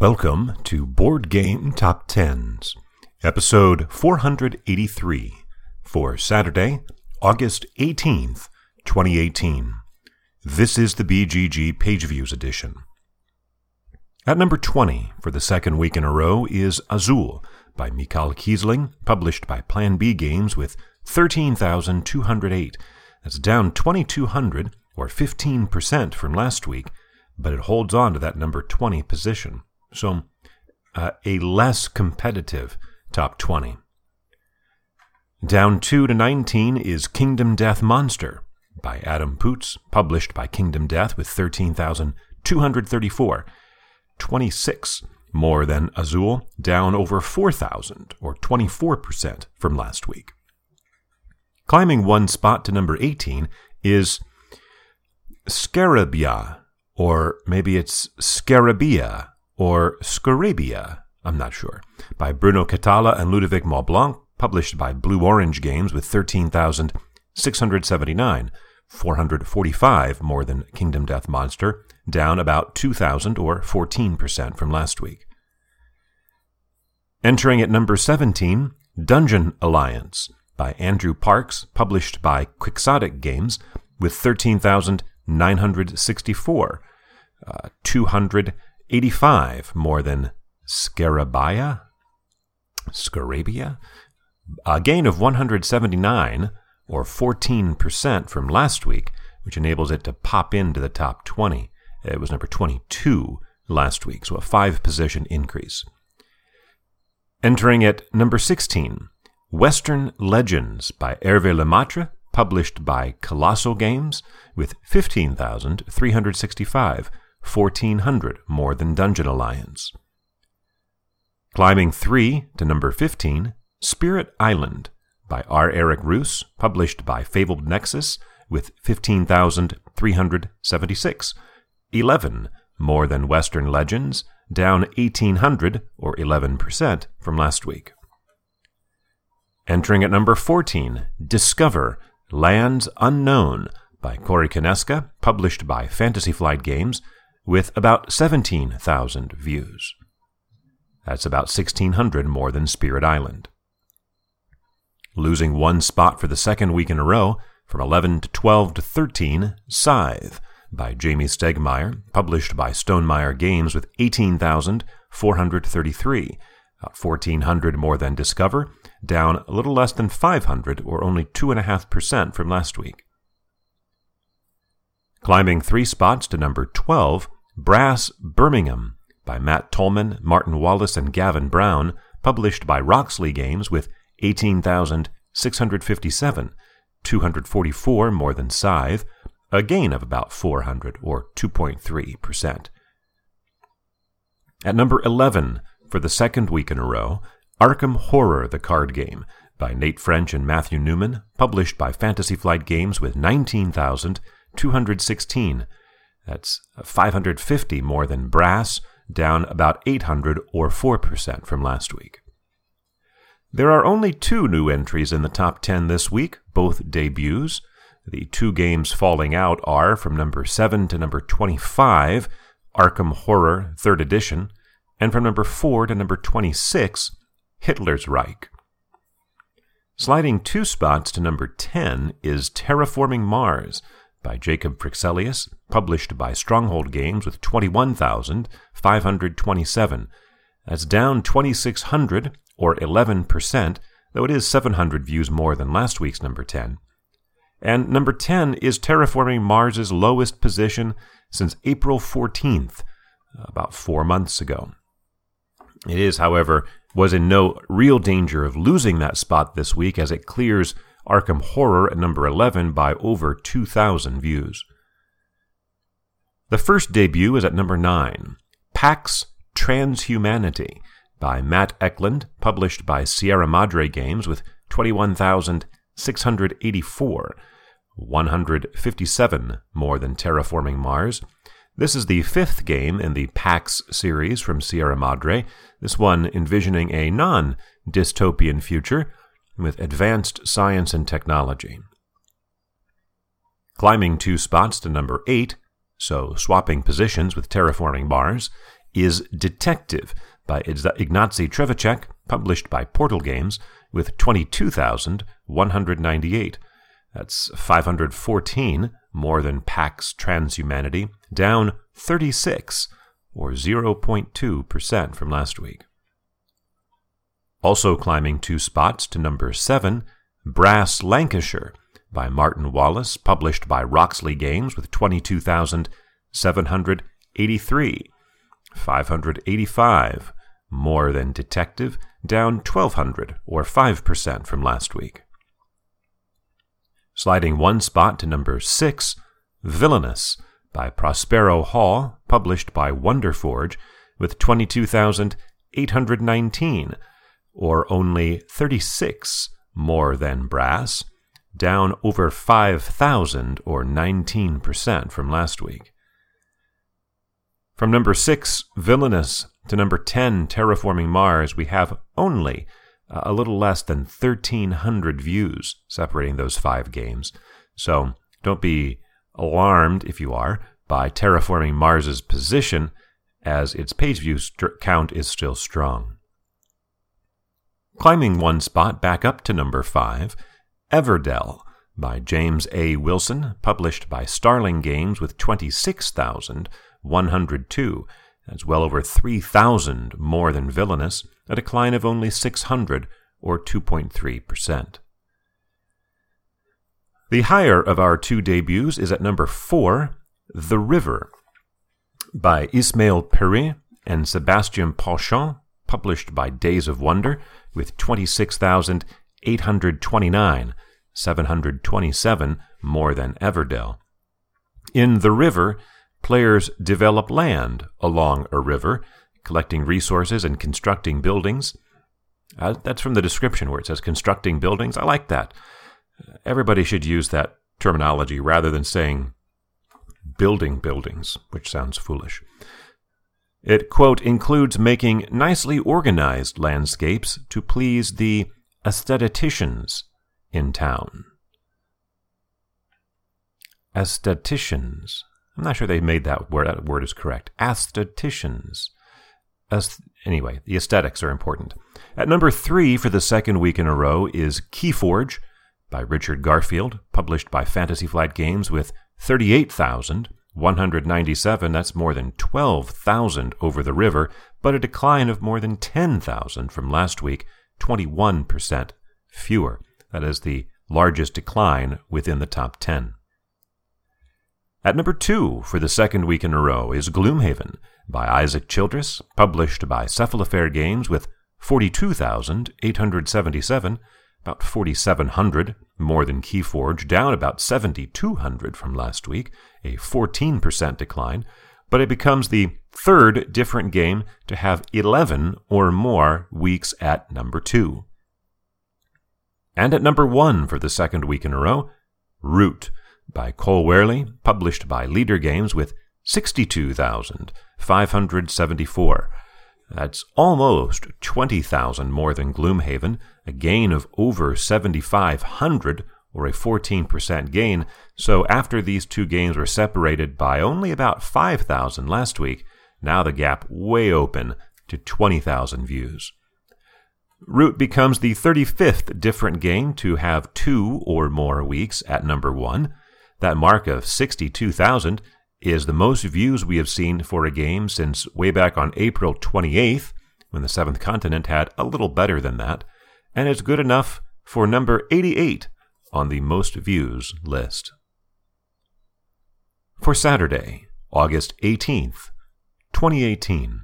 Welcome to Board Game Top Tens, episode 483 for Saturday, August 18th, 2018. This is the BGG Page Views edition. At number 20 for the second week in a row is Azul by Michael Kiesling, published by Plan B Games with 13,208. That's down 2,200 or 15% from last week, but it holds on to that number 20 position. So, uh, a less competitive top 20. Down 2 to 19 is Kingdom Death Monster by Adam Poots, published by Kingdom Death with 13,234. 26 more than Azul, down over 4,000 or 24% from last week. Climbing one spot to number 18 is Scarabya, or maybe it's Scarabya or Scarabya, I'm not sure, by Bruno Cathala and Ludovic Maublanc, published by Blue Orange Games with 13,679, 445 more than Kingdom Death Monster, down about 2,000 or 14% from last week. Entering at number 17, Dungeon Alliance by Andrew Parks, published by Quixotic Games, with 13,964, uh, 200 85 more than Scarabya, Scarabya, a gain of 179 or 14% from last week, which enables it to pop into the top 20. It was number 22 last week, so a five position increase. Entering at number 16, Western Legends by Hervé Lemaitre, published by Kolossal Games, with 15,365 1400 more than Dungeon Alliance. Climbing 3 to number 15, Spirit Island by R. Eric Reuss, published by Fabled Nexus, with 15,376. 11 more than Western Legends, down 1,800 or 11% from last week. Entering at number 14, Discover Lands Unknown by Corey Konieczka, published by Fantasy Flight Games, with about 17,000 views. That's about 1,600 more than Spirit Island. Losing one spot for the second week in a row, from 11 to 12 to 13, Scythe by Jamey Stegmaier, published by Stonemaier Games with 18,433, 1,400 more than Discover, down a little less than 500 or only 2.5% from last week. Climbing three spots to number 12, Brass Birmingham by Matt Tolman, Martin Wallace, and Gavin Brown, published by Roxley Games with 18,657, 244 more than Scythe, a gain of about 400 or 2.3%. At number 11, for the second week in a row, Arkham Horror the Card Game by Nate French and Matthew Newman, published by Fantasy Flight Games with 19,216, that's 550 more than brass, down about 800 or 4% from last week. There are only two new entries in the top 10 this week, both debuts. The two games falling out are from number 7 to number 25, Arkham Horror 3rd Edition, and from number 4 to number 26, Hitler's Reich. Sliding two spots to number 10 is Terraforming Mars, by Jacob Fryxelius, published by Stronghold Games with 21,527. That's down 2,600 or 11%, though it is 700 views more than last week's number 10. And number 10 is terraforming Mars's lowest position since April 14th, about four months ago. It is, however, was in no real danger of losing that spot this week as it clears Arkham Horror at number 11 by over 2,000 views. The first debut is at number 9, Pax Transhumanity by Matt Eklund, published by Sierra Madre Games with 21,684, 157 more than Terraforming Mars. This is the fifth game in the PAX series from Sierra Madre, this one envisioning a non dystopian future with advanced science and technology. Climbing two spots to number 8, so swapping positions with terraforming Mars, is Detective by Ignacy Trzewiczek, published by Portal Games, with 22,198. That's 514 more than PAX Transhumanity, down 36, or 0.2% from last week. Also climbing two spots to number 7, Brass Lancashire by Martin Wallace, published by Roxley Games with 22,783. 585, more than Detective, down 1,200 or 5% from last week. Sliding one spot to number 6, Villainous by Prospero Hall, published by Wonderforge, with 22,819, or only 36 more than Brass, down over 5,000 or 19% from last week. From number 6, Villainous, to number 10, Terraforming Mars, we have only uh, a little less than 1,300 views separating those five games. So don't be alarmed, if you are, by Terraforming Mars's position, as its page view st- count is still strong. Climbing one spot back up to number 5, Everdell by James A. Wilson, published by Starling Games with 26,102. That's well over 3,000 more than Villainous, a decline of only 600 or 2.3%. The higher of our two debuts is at number 4, The River by Ismail Perret and Sebastian Pauchon, published by Days of Wonder with 26,829, 727 more than Everdell. In The River, players develop land along a river, collecting resources and constructing buildings. Uh, that's from the description where it says constructing buildings. I like that. Everybody should use that terminology rather than saying building buildings, which sounds foolish. It, quote, includes making nicely organized landscapes to please the aestheticians in town. Aestheticians. I'm not sure they made that word. That word is correct. Aestheticians. Aest- anyway, the aesthetics are important. At number three for the second week in a row is Keyforge by Richard Garfield, published by Fantasy Flight Games with 38,197. That's more than 12,000 over the river, but a decline of more than 10,000 from last week, 21% fewer. That is the largest decline within the top 10. At number two for the second week in a row is Gloomhaven by Isaac Childress, published by Cephalofair Games with 42,877, about 4,700 more than Keyforge, down about 7,200 from last week, a 14% decline, but it becomes the third different game to have 11 or more weeks at number two. And at number one for the second week in a row, Root by Cole Wehrle, published by Leder Games with 62,574. That's almost 20,000 more than Gloomhaven, a gain of over 7,500 or a 14% gain. So after these two games were separated by only about 5,000 last week, now the gap way open to 20,000 views. Root becomes the 35th different game to have two or more weeks at number one. That mark of 62,000 is the most views we have seen for a game since way back on April 28th, when the Seventh Continent had a little better than that, and it's good enough for number 88 on the most views list. For Saturday, August 18th, 2018.